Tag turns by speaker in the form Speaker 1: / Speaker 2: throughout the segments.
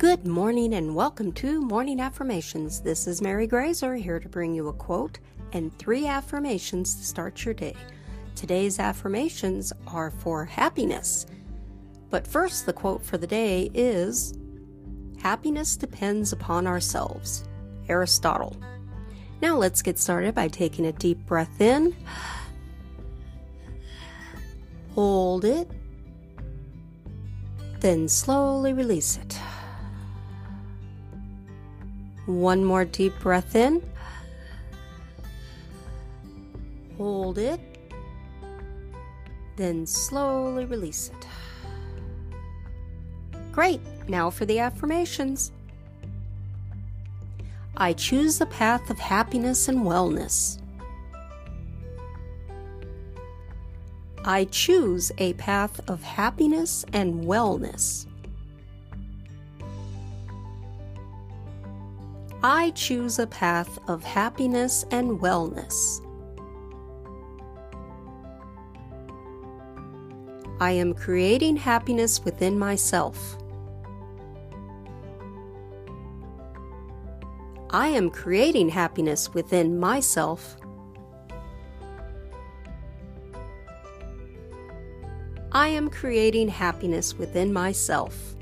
Speaker 1: Good morning and welcome to Morning Affirmations. This is Mary Graser here to bring you a quote and three affirmations to start your day. Today's affirmations are for happiness. But first, the quote for the day is Happiness depends upon ourselves. Aristotle. Now let's get started by taking a deep breath in. Hold it. Then slowly release it. One more deep breath in. Hold it. Then slowly release it. Great. Now for the affirmations. I choose the path of happiness and wellness. I choose a path of happiness and wellness. I choose a path of happiness and wellness. I am creating happiness within myself. I am creating happiness within myself. I am creating happiness within myself.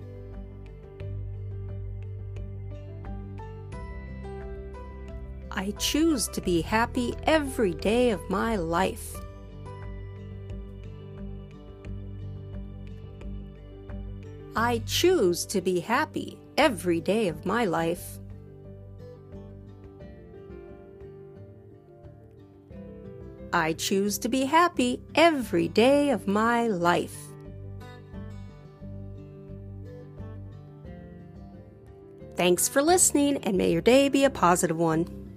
Speaker 1: I choose to be happy every day of my life. I choose to be happy every day of my life. I choose to be happy every day of my life. Thanks for listening, and may your day be a positive one.